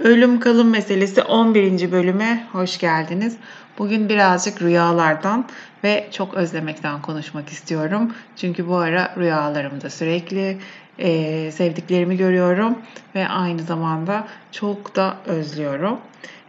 Ölüm kalım meselesi 11. bölüme hoş geldiniz. Bugün birazcık rüyalardan ve çok özlemekten konuşmak istiyorum. Çünkü bu ara rüyalarımda sürekli e, sevdiklerimi görüyorum ve aynı zamanda çok da özlüyorum.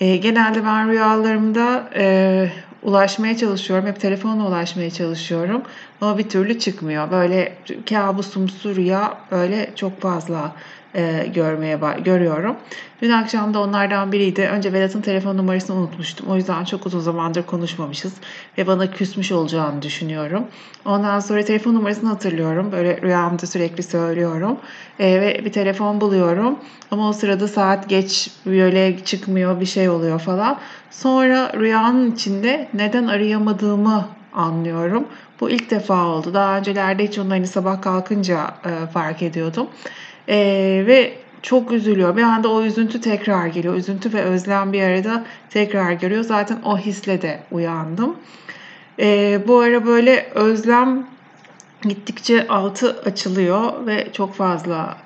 E, genelde ben rüyalarımda e, ulaşmaya çalışıyorum. Hep telefonla ulaşmaya çalışıyorum. Ama bir türlü çıkmıyor. Böyle kabusumsu rüya böyle çok fazla e, görmeye görüyorum. Dün akşam da onlardan biriydi. Önce Vedat'ın telefon numarasını unutmuştum. O yüzden çok uzun zamandır konuşmamışız ve bana küsmüş olacağını düşünüyorum. Ondan sonra telefon numarasını hatırlıyorum. Böyle rüyamda sürekli söylüyorum. E, ve bir telefon buluyorum. Ama o sırada saat geç böyle çıkmıyor bir şey oluyor falan. Sonra rüyanın içinde neden arayamadığımı anlıyorum. Bu ilk defa oldu. Daha öncelerde hiç onu sabah kalkınca e, fark ediyordum. E, ve çok üzülüyor. Bir anda o üzüntü tekrar geliyor. Üzüntü ve özlem bir arada tekrar geliyor. Zaten o hisle de uyandım. E, bu ara böyle özlem gittikçe altı açılıyor ve çok fazla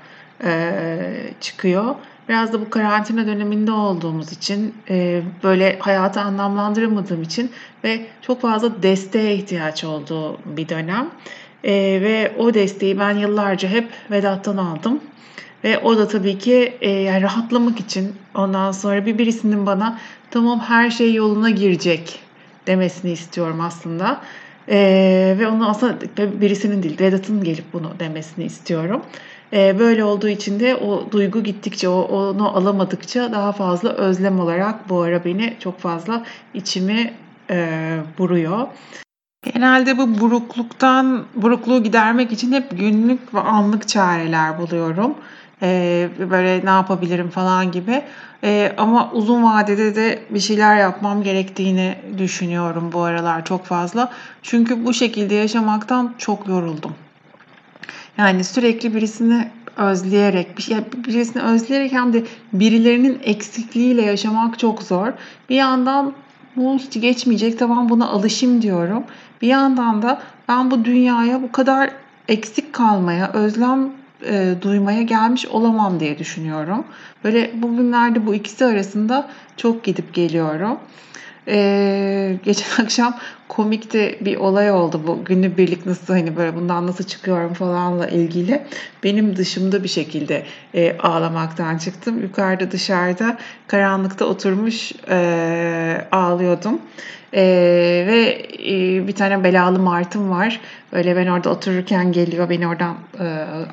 e, çıkıyor. Biraz da bu karantina döneminde olduğumuz için, e, böyle hayatı anlamlandıramadığım için ve çok fazla desteğe ihtiyaç olduğu bir dönem. E, ve o desteği ben yıllarca hep Vedat'tan aldım. Ve o da tabii ki e, yani rahatlamak için ondan sonra bir birisinin bana tamam her şey yoluna girecek demesini istiyorum aslında. Ee, ve onu aslında birisinin değil, Vedat'ın gelip bunu demesini istiyorum. Ee, böyle olduğu için de o duygu gittikçe, o, onu alamadıkça daha fazla özlem olarak bu ara beni çok fazla içimi e, buruyor. Genelde bu burukluktan, burukluğu gidermek için hep günlük ve anlık çareler buluyorum. Ee, böyle ne yapabilirim falan gibi. Ee, ama uzun vadede de bir şeyler yapmam gerektiğini düşünüyorum bu aralar çok fazla. Çünkü bu şekilde yaşamaktan çok yoruldum. Yani sürekli birisini özleyerek, birisini özleyerek hem de birilerinin eksikliğiyle yaşamak çok zor. Bir yandan bu hiç geçmeyecek tamam buna alışayım diyorum. Bir yandan da ben bu dünyaya bu kadar eksik kalmaya, özlem e, duymaya gelmiş olamam diye düşünüyorum. Böyle bugünlerde bu ikisi arasında çok gidip geliyorum. Ee, geçen akşam komik de bir olay oldu bu günübirlik nasıl hani böyle bundan nasıl çıkıyorum falanla ilgili. Benim dışımda bir şekilde e, ağlamaktan çıktım. Yukarıda dışarıda karanlıkta oturmuş e, ağlıyordum. Ee, ve e, bir tane belalı martım var. Böyle ben orada otururken geliyor, beni oradan e,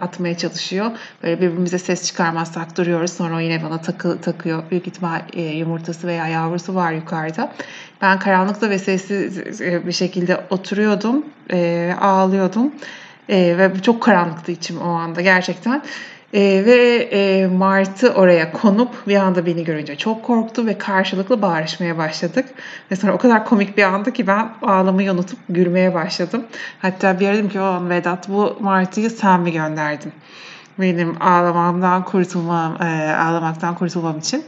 atmaya çalışıyor. Böyle birbirimize ses çıkarmazsak duruyoruz. Sonra o yine bana takı, takıyor. Büyük ihtimal e, yumurtası veya yavrusu var yukarıda. Ben karanlıkta ve sessiz e, bir şekilde oturuyordum, e, ağlıyordum. E, ve çok karanlıktı içim o anda gerçekten. E, ve e, Martı oraya konup bir anda beni görünce çok korktu ve karşılıklı bağırışmaya başladık. Ve sonra o kadar komik bir andı ki ben ağlamayı unutup gülmeye başladım. Hatta bir dedim ki o Vedat bu Martı'yı sen mi gönderdin? Benim ağlamamdan kurtulmam, e, ağlamaktan kurtulmam için.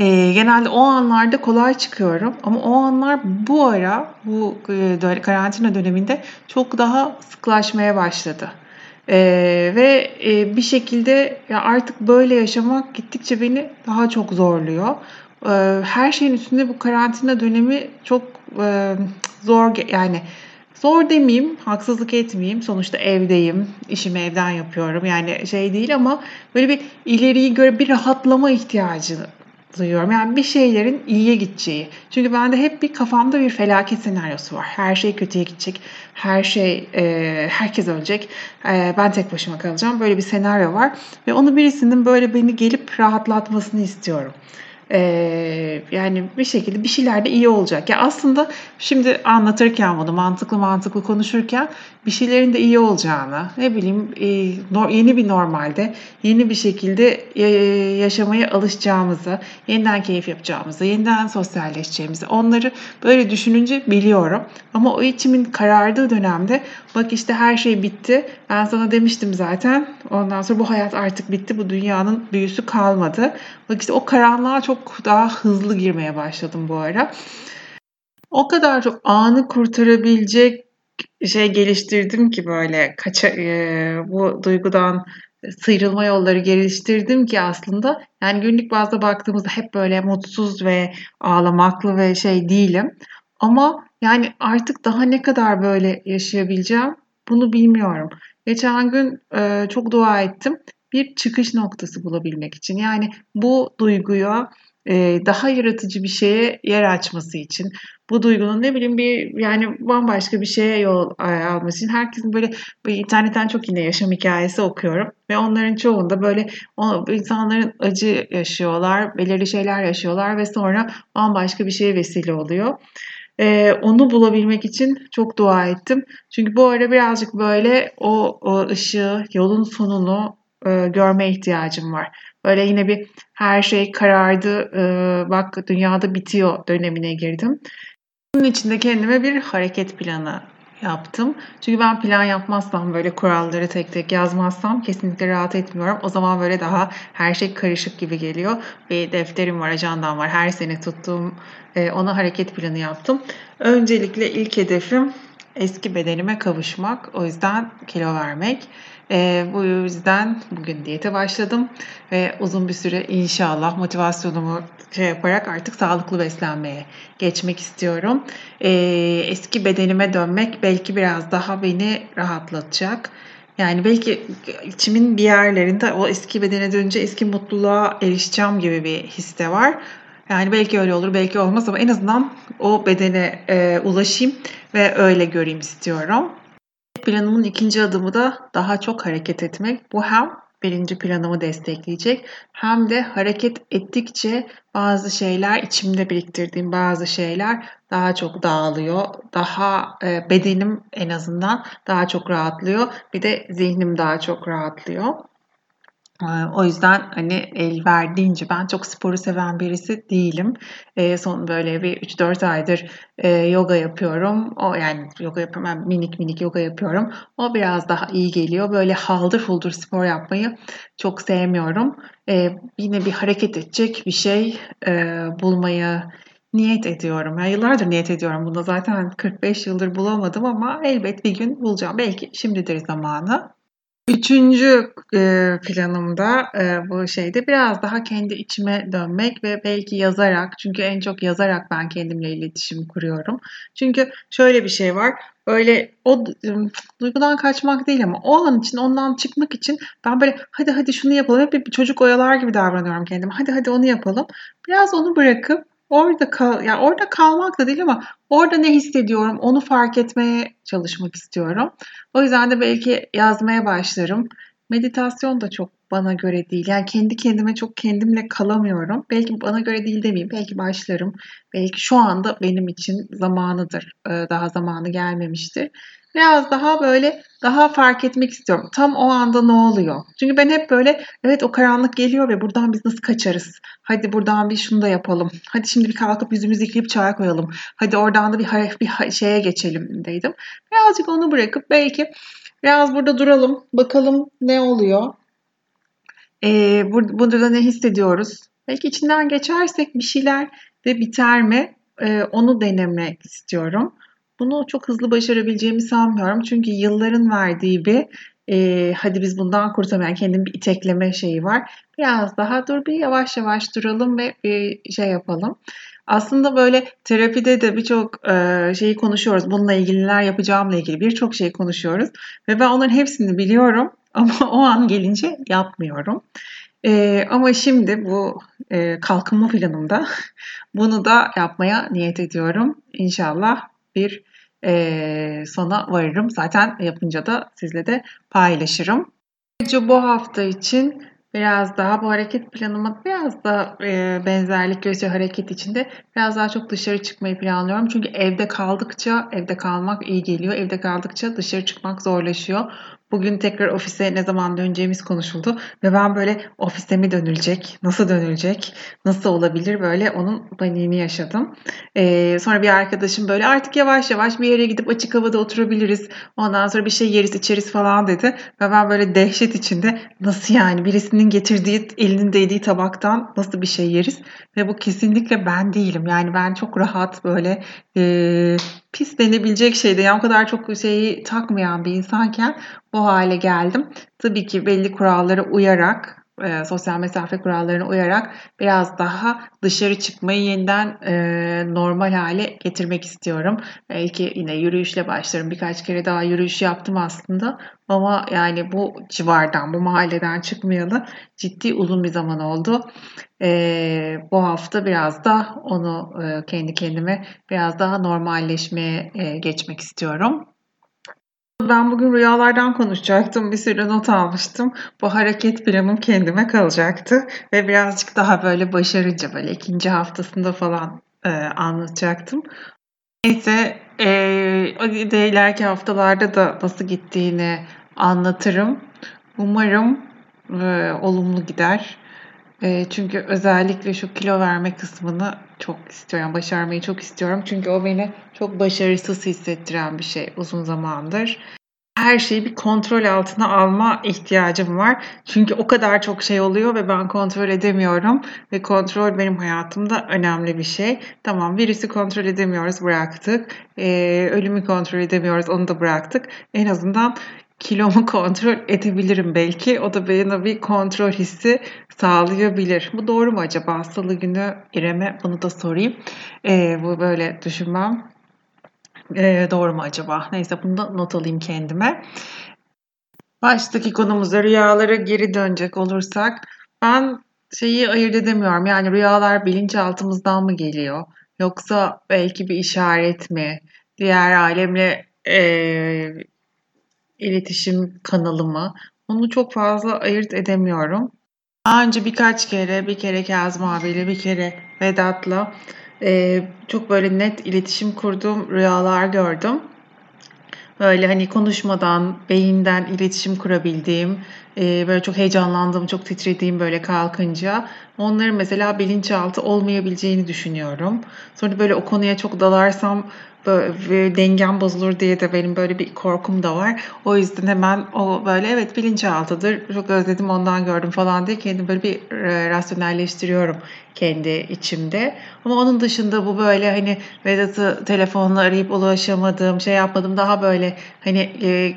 E, genelde o anlarda kolay çıkıyorum ama o anlar bu ara bu e, karantina döneminde çok daha sıklaşmaya başladı. Ee, ve e, bir şekilde ya artık böyle yaşamak gittikçe beni daha çok zorluyor. Ee, her şeyin üstünde bu karantina dönemi çok e, zor yani zor demeyeyim, haksızlık etmeyeyim. Sonuçta evdeyim, işimi evden yapıyorum. Yani şey değil ama böyle bir ileriyi göre bir rahatlama ihtiyacı duyuyorum. Yani bir şeylerin iyiye gideceği. Çünkü bende hep bir kafamda bir felaket senaryosu var. Her şey kötüye gidecek. Her şey, e, herkes ölecek. E, ben tek başıma kalacağım. Böyle bir senaryo var. Ve onu birisinin böyle beni gelip rahatlatmasını istiyorum. Ee, yani bir şekilde bir şeyler de iyi olacak. Ya aslında şimdi anlatırken bunu mantıklı mantıklı konuşurken bir şeylerin de iyi olacağını, ne bileyim e, yeni bir normalde, yeni bir şekilde e, yaşamaya alışacağımızı, yeniden keyif yapacağımızı, yeniden sosyalleşeceğimizi onları böyle düşününce biliyorum. Ama o içimin karardığı dönemde bak işte her şey bitti. Ben sana demiştim zaten. Ondan sonra bu hayat artık bitti. Bu dünyanın büyüsü kalmadı. Bak işte o karanlığa çok daha hızlı girmeye başladım bu ara. O kadar çok anı kurtarabilecek şey geliştirdim ki böyle kaça, e, bu duygudan sıyrılma yolları geliştirdim ki aslında yani günlük bazda baktığımızda hep böyle mutsuz ve ağlamaklı ve şey değilim. Ama yani artık daha ne kadar böyle yaşayabileceğim bunu bilmiyorum. Geçen gün e, çok dua ettim bir çıkış noktası bulabilmek için. Yani bu duyguya daha yaratıcı bir şeye yer açması için, bu duygunun ne bileyim bir yani bambaşka bir şeye yol alması için herkesin böyle, böyle internetten çok yine yaşam hikayesi okuyorum ve onların çoğunda böyle o, insanların acı yaşıyorlar, belirli şeyler yaşıyorlar ve sonra bambaşka bir şeye vesile oluyor. Ee, onu bulabilmek için çok dua ettim. Çünkü bu ara birazcık böyle o, o ışığı, yolun sonunu e, görme ihtiyacım var. Böyle yine bir her şey karardı, e, bak dünyada bitiyor dönemine girdim. Bunun için de kendime bir hareket planı yaptım. Çünkü ben plan yapmazsam böyle kuralları tek tek yazmazsam kesinlikle rahat etmiyorum. O zaman böyle daha her şey karışık gibi geliyor. Bir defterim var, ajandam var. Her sene tuttuğum e, ona hareket planı yaptım. Öncelikle ilk hedefim eski bedenime kavuşmak. O yüzden kilo vermek. E, bu yüzden bugün diyete başladım ve uzun bir süre inşallah motivasyonumu şey yaparak artık sağlıklı beslenmeye geçmek istiyorum. E, eski bedenime dönmek belki biraz daha beni rahatlatacak. Yani belki içimin bir yerlerinde o eski bedene dönünce eski mutluluğa erişeceğim gibi bir hisse var. Yani belki öyle olur, belki olmaz ama en azından o bedene e, ulaşayım ve öyle göreyim istiyorum. Planımın ikinci adımı da daha çok hareket etmek. Bu hem birinci planımı destekleyecek hem de hareket ettikçe bazı şeyler içimde biriktirdiğim bazı şeyler daha çok dağılıyor. Daha e, bedenim en azından daha çok rahatlıyor. Bir de zihnim daha çok rahatlıyor. O yüzden hani el verdiğince ben çok sporu seven birisi değilim. E, son böyle bir 3-4 aydır e, yoga yapıyorum. O yani yoga yapıyorum. Yani minik minik yoga yapıyorum. O biraz daha iyi geliyor. Böyle haldır huldur spor yapmayı çok sevmiyorum. E, yine bir hareket edecek bir şey e, bulmayı niyet ediyorum. Yani yıllardır niyet ediyorum. Bunda zaten 45 yıldır bulamadım ama elbet bir gün bulacağım. Belki şimdidir zamanı. Üçüncü e, planımda e, bu şeyde biraz daha kendi içime dönmek ve belki yazarak çünkü en çok yazarak ben kendimle iletişim kuruyorum. Çünkü şöyle bir şey var. Öyle o duygudan kaçmak değil ama o an için ondan çıkmak için ben böyle hadi hadi şunu yapalım. Hep bir çocuk oyalar gibi davranıyorum kendime. Hadi hadi onu yapalım. Biraz onu bırakıp Orada kal, yani orada kalmak da değil ama orada ne hissediyorum onu fark etmeye çalışmak istiyorum. O yüzden de belki yazmaya başlarım. Meditasyon da çok bana göre değil. Yani kendi kendime çok kendimle kalamıyorum. Belki bana göre değil demeyeyim. Belki başlarım. Belki şu anda benim için zamanıdır. Daha zamanı gelmemiştir. Biraz daha böyle daha fark etmek istiyorum. Tam o anda ne oluyor? Çünkü ben hep böyle evet o karanlık geliyor ve buradan biz nasıl kaçarız? Hadi buradan bir şunu da yapalım. Hadi şimdi bir kalkıp yüzümüzü yıkayıp çay koyalım. Hadi oradan da bir, bir şeye geçelim dedim. Birazcık onu bırakıp belki biraz burada duralım. Bakalım ne oluyor? Ee, burada ne hissediyoruz? Belki içinden geçersek bir şeyler de biter mi? Ee, onu denemek istiyorum. Bunu çok hızlı başarabileceğimi sanmıyorum. Çünkü yılların verdiği bir e, hadi biz bundan kurtulamayan kendim bir itekleme şeyi var. Biraz daha dur bir yavaş yavaş duralım ve bir şey yapalım. Aslında böyle terapide de birçok e, şeyi konuşuyoruz. Bununla ilgili neler yapacağımla ilgili birçok şey konuşuyoruz. Ve ben onların hepsini biliyorum ama o an gelince yapmıyorum. E, ama şimdi bu e, kalkınma planımda bunu da yapmaya niyet ediyorum. İnşallah bir e, sona varırım. Zaten yapınca da sizle de paylaşırım. Bu hafta için biraz daha bu hareket planıma biraz da e, benzerlik gösteriyor hareket içinde. Biraz daha çok dışarı çıkmayı planlıyorum. Çünkü evde kaldıkça evde kalmak iyi geliyor. Evde kaldıkça dışarı çıkmak zorlaşıyor. Bugün tekrar ofise ne zaman döneceğimiz konuşuldu ve ben böyle ofise mi dönülecek, nasıl dönülecek, nasıl olabilir böyle onun paniğini yaşadım. Ee, sonra bir arkadaşım böyle artık yavaş yavaş bir yere gidip açık havada oturabiliriz. Ondan sonra bir şey yeriz içeriz falan dedi. Ve ben böyle dehşet içinde nasıl yani birisinin getirdiği elinin değdiği tabaktan nasıl bir şey yeriz? Ve bu kesinlikle ben değilim. Yani ben çok rahat böyle e, pis denebilecek şeydi. Yani o kadar çok şeyi takmayan bir insanken bu hale geldim. Tabii ki belli kurallara uyarak e, sosyal mesafe kurallarına uyarak biraz daha dışarı çıkmayı yeniden e, normal hale getirmek istiyorum. Belki yine yürüyüşle başlarım. Birkaç kere daha yürüyüş yaptım aslında. Ama yani bu civardan, bu mahalleden çıkmayalı ciddi uzun bir zaman oldu. E, bu hafta biraz da onu e, kendi kendime biraz daha normalleşmeye e, geçmek istiyorum. Ben bugün rüyalardan konuşacaktım. Bir sürü not almıştım. Bu hareket planım kendime kalacaktı. Ve birazcık daha böyle başarıcı böyle ikinci haftasında falan e, anlatacaktım. Neyse e, de ileriki haftalarda da nasıl gittiğini anlatırım. Umarım e, olumlu gider. E, çünkü özellikle şu kilo verme kısmını çok istiyorum. Başarmayı çok istiyorum. Çünkü o beni çok başarısız hissettiren bir şey uzun zamandır. Her şeyi bir kontrol altına alma ihtiyacım var. Çünkü o kadar çok şey oluyor ve ben kontrol edemiyorum. Ve kontrol benim hayatımda önemli bir şey. Tamam virüsü kontrol edemiyoruz bıraktık. Ee, ölümü kontrol edemiyoruz onu da bıraktık. En azından kilomu kontrol edebilirim belki. O da bana bir kontrol hissi sağlayabilir. Bu doğru mu acaba? Salı günü İrem'e bunu da sorayım. Ee, bu böyle düşünmem e, doğru mu acaba? Neyse bunu da not alayım kendime. Baştaki konumuzda rüyalara geri dönecek olursak ben şeyi ayırt edemiyorum. Yani rüyalar bilinçaltımızdan mı geliyor? Yoksa belki bir işaret mi? Diğer alemle e, iletişim kanalı mı? Onu çok fazla ayırt edemiyorum. Daha önce birkaç kere, bir kere Kazım abiyle, bir kere Vedat'la e, çok böyle net iletişim kurduğum rüyalar gördüm. Böyle hani konuşmadan, beyinden iletişim kurabildiğim, e, böyle çok heyecanlandığım, çok titrediğim böyle kalkınca onların mesela bilinçaltı olmayabileceğini düşünüyorum. Sonra böyle o konuya çok dalarsam böyle dengem bozulur diye de benim böyle bir korkum da var. O yüzden hemen o böyle evet bilinçaltıdır. Çok özledim ondan gördüm falan diye kendimi böyle bir e, rasyonelleştiriyorum kendi içimde. Ama onun dışında bu böyle hani Vedat'ı telefonla arayıp ulaşamadığım, şey yapmadım daha böyle hani e,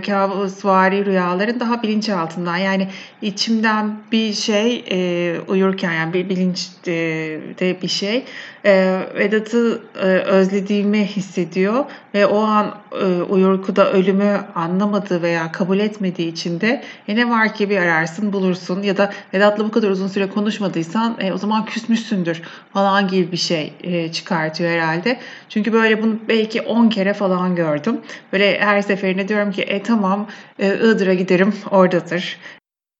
kabusvari rüyaların daha bilinç altından yani içimden bir şey e, uyurken yani bir bilinçte bir şey e, Vedat'ı e, özlediğimi hissediyor ve o an e, uykuda ölümü anlamadığı veya kabul etmediği için de e, ne var ki bir ararsın bulursun ya da Vedat'la bu kadar uzun süre konuşmadıysan e, o zaman küsmüşsündür falan gibi bir şey e, çıkartıyor herhalde. Çünkü böyle bunu belki 10 kere falan gördüm. Böyle her seferinde diyorum ki e tamam e, Iğdır'a giderim oradadır.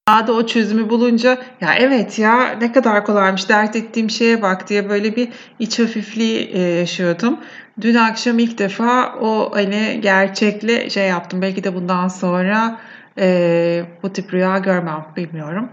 Daha da o çözümü bulunca ya evet ya ne kadar kolaymış dert ettiğim şeye bak diye böyle bir iç hafifliği e, yaşıyordum. Dün akşam ilk defa o hani gerçekle şey yaptım. Belki de bundan sonra e, bu tip rüya görmem bilmiyorum.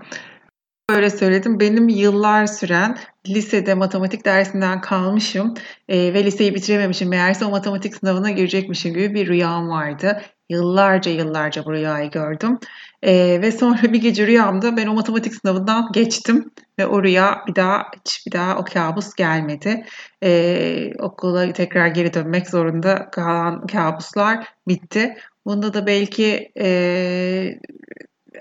Böyle söyledim. Benim yıllar süren lisede matematik dersinden kalmışım e, ve liseyi bitirememişim. Meğerse o matematik sınavına girecekmişim gibi bir rüyam vardı. Yıllarca yıllarca bu rüyayı gördüm. E, ve sonra bir gece rüyamda ben o matematik sınavından geçtim. Ve o rüya bir daha hiç bir daha o kabus gelmedi. E, okula tekrar geri dönmek zorunda kalan kabuslar bitti. Bunda da belki e,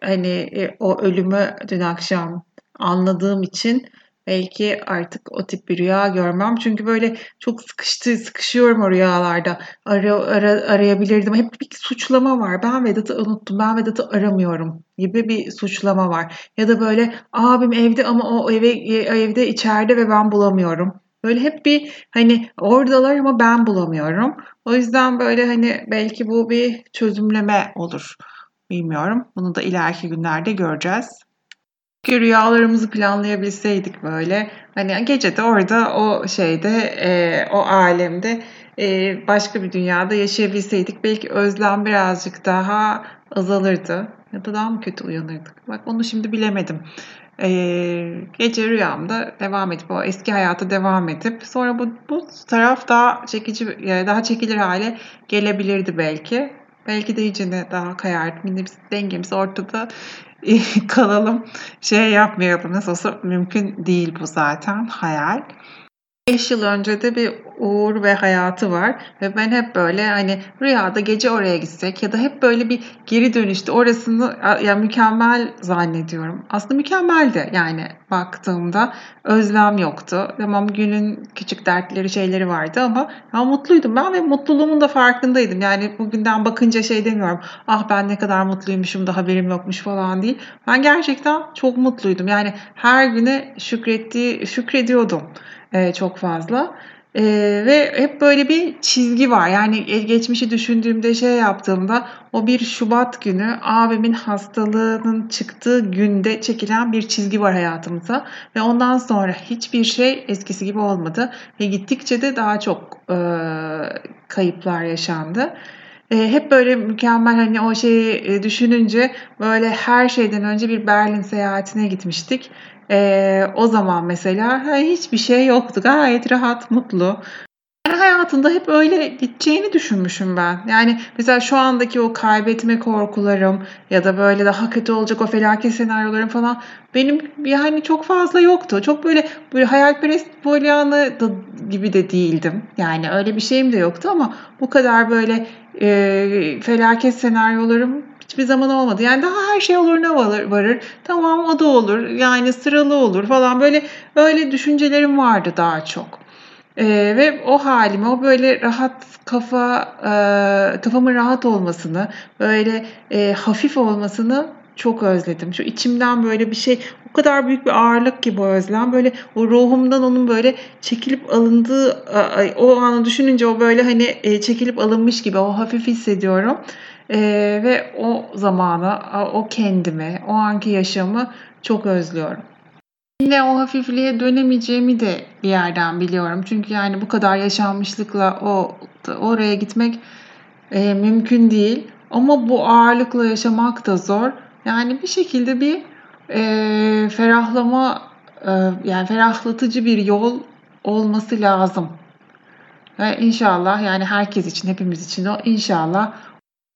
hani e, o ölümü dün akşam anladığım için belki artık o tip bir rüya görmem. Çünkü böyle çok sıkıştı, sıkışıyorum o rüyalarda. Ara, ara, arayabilirdim. Hep bir suçlama var. Ben Vedat'ı unuttum. Ben Vedat'ı aramıyorum gibi bir suçlama var. Ya da böyle abim evde ama o eve evde içeride ve ben bulamıyorum. Böyle hep bir hani oradalar ama ben bulamıyorum. O yüzden böyle hani belki bu bir çözümleme olur. Bilmiyorum. Bunu da ileriki günlerde göreceğiz. Ki rüyalarımızı planlayabilseydik böyle. Hani gece de orada o şeyde, e, o alemde e, başka bir dünyada yaşayabilseydik belki özlem birazcık daha azalırdı. Ya da daha mı kötü uyanırdık? Bak onu şimdi bilemedim. E, gece rüyamda devam edip o eski hayata devam edip sonra bu, bu taraf daha çekici daha çekilir hale gelebilirdi belki. Belki de iyicene daha biz dengemiz ortada kalalım. Şey yapmayalım. Nasıl olsa mümkün değil bu zaten. Hayal. 5 yıl önce de bir uğur ve hayatı var ve ben hep böyle hani rüyada gece oraya gitsek ya da hep böyle bir geri dönüşte orasını ya mükemmel zannediyorum. Aslında mükemmel de yani baktığımda özlem yoktu. Tamam günün küçük dertleri şeyleri vardı ama ya mutluydum ben ve mutluluğumun da farkındaydım. Yani bugünden bakınca şey demiyorum. Ah ben ne kadar mutluymuşum da haberim yokmuş falan değil. Ben gerçekten çok mutluydum. Yani her güne şükrettiği şükrediyordum e, çok fazla. Ee, ve hep böyle bir çizgi var. Yani geçmişi düşündüğümde şey yaptığımda o bir Şubat günü abimin hastalığının çıktığı günde çekilen bir çizgi var hayatımıza. Ve ondan sonra hiçbir şey eskisi gibi olmadı. Ve gittikçe de daha çok e, kayıplar yaşandı. E, hep böyle mükemmel hani o şeyi e, düşününce böyle her şeyden önce bir Berlin seyahatine gitmiştik. E, o zaman mesela hiçbir şey yoktu. Gayet rahat, mutlu. Yani hayatında hep öyle gideceğini düşünmüşüm ben. Yani mesela şu andaki o kaybetme korkularım ya da böyle daha kötü olacak o felaket senaryolarım falan benim yani çok fazla yoktu. Çok böyle böyle hayalperest Pollyanna gibi de değildim. Yani öyle bir şeyim de yoktu ama bu kadar böyle e, felaket senaryolarım hiçbir zaman olmadı. Yani daha her şey olur ne varır, varır. Tamam o da olur. Yani sıralı olur falan. Böyle öyle düşüncelerim vardı daha çok. Ee, ve o halimi, o böyle rahat kafa, e, kafamın rahat olmasını, böyle e, hafif olmasını çok özledim. Şu içimden böyle bir şey, o kadar büyük bir ağırlık ki bu özlem. Böyle o ruhumdan onun böyle çekilip alındığı, o anı düşününce o böyle hani e, çekilip alınmış gibi o hafif hissediyorum. E, ve o zamanı, o kendimi, o anki yaşamı çok özlüyorum. Yine o hafifliğe dönemeyeceğimi de bir yerden biliyorum. Çünkü yani bu kadar yaşanmışlıkla o oraya gitmek e, mümkün değil. Ama bu ağırlıkla yaşamak da zor. Yani bir şekilde bir e, ferahlama, e, yani ferahlatıcı bir yol olması lazım. Ve inşallah yani herkes için, hepimiz için o inşallah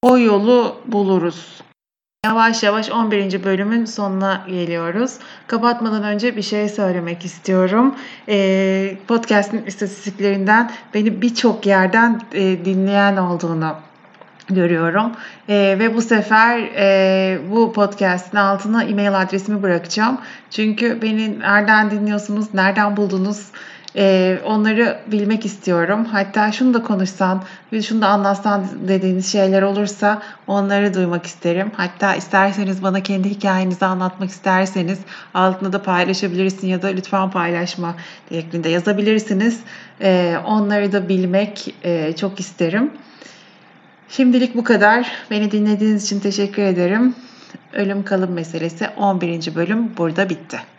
o yolu buluruz. Yavaş yavaş 11. bölümün sonuna geliyoruz. Kapatmadan önce bir şey söylemek istiyorum. Ee, podcast'in istatistiklerinden beni birçok yerden e, dinleyen olduğunu görüyorum. E, ve bu sefer e, bu podcast'in altına e-mail adresimi bırakacağım. Çünkü beni nereden dinliyorsunuz, nereden buldunuz, ee, onları bilmek istiyorum. Hatta şunu da konuşsan, şunu da anlatsan dediğiniz şeyler olursa onları duymak isterim. Hatta isterseniz bana kendi hikayenizi anlatmak isterseniz altına da paylaşabilirsin ya da lütfen paylaşma şeklinde yazabilirsiniz. Ee, onları da bilmek e, çok isterim. Şimdilik bu kadar. Beni dinlediğiniz için teşekkür ederim. Ölüm kalım meselesi 11. bölüm burada bitti.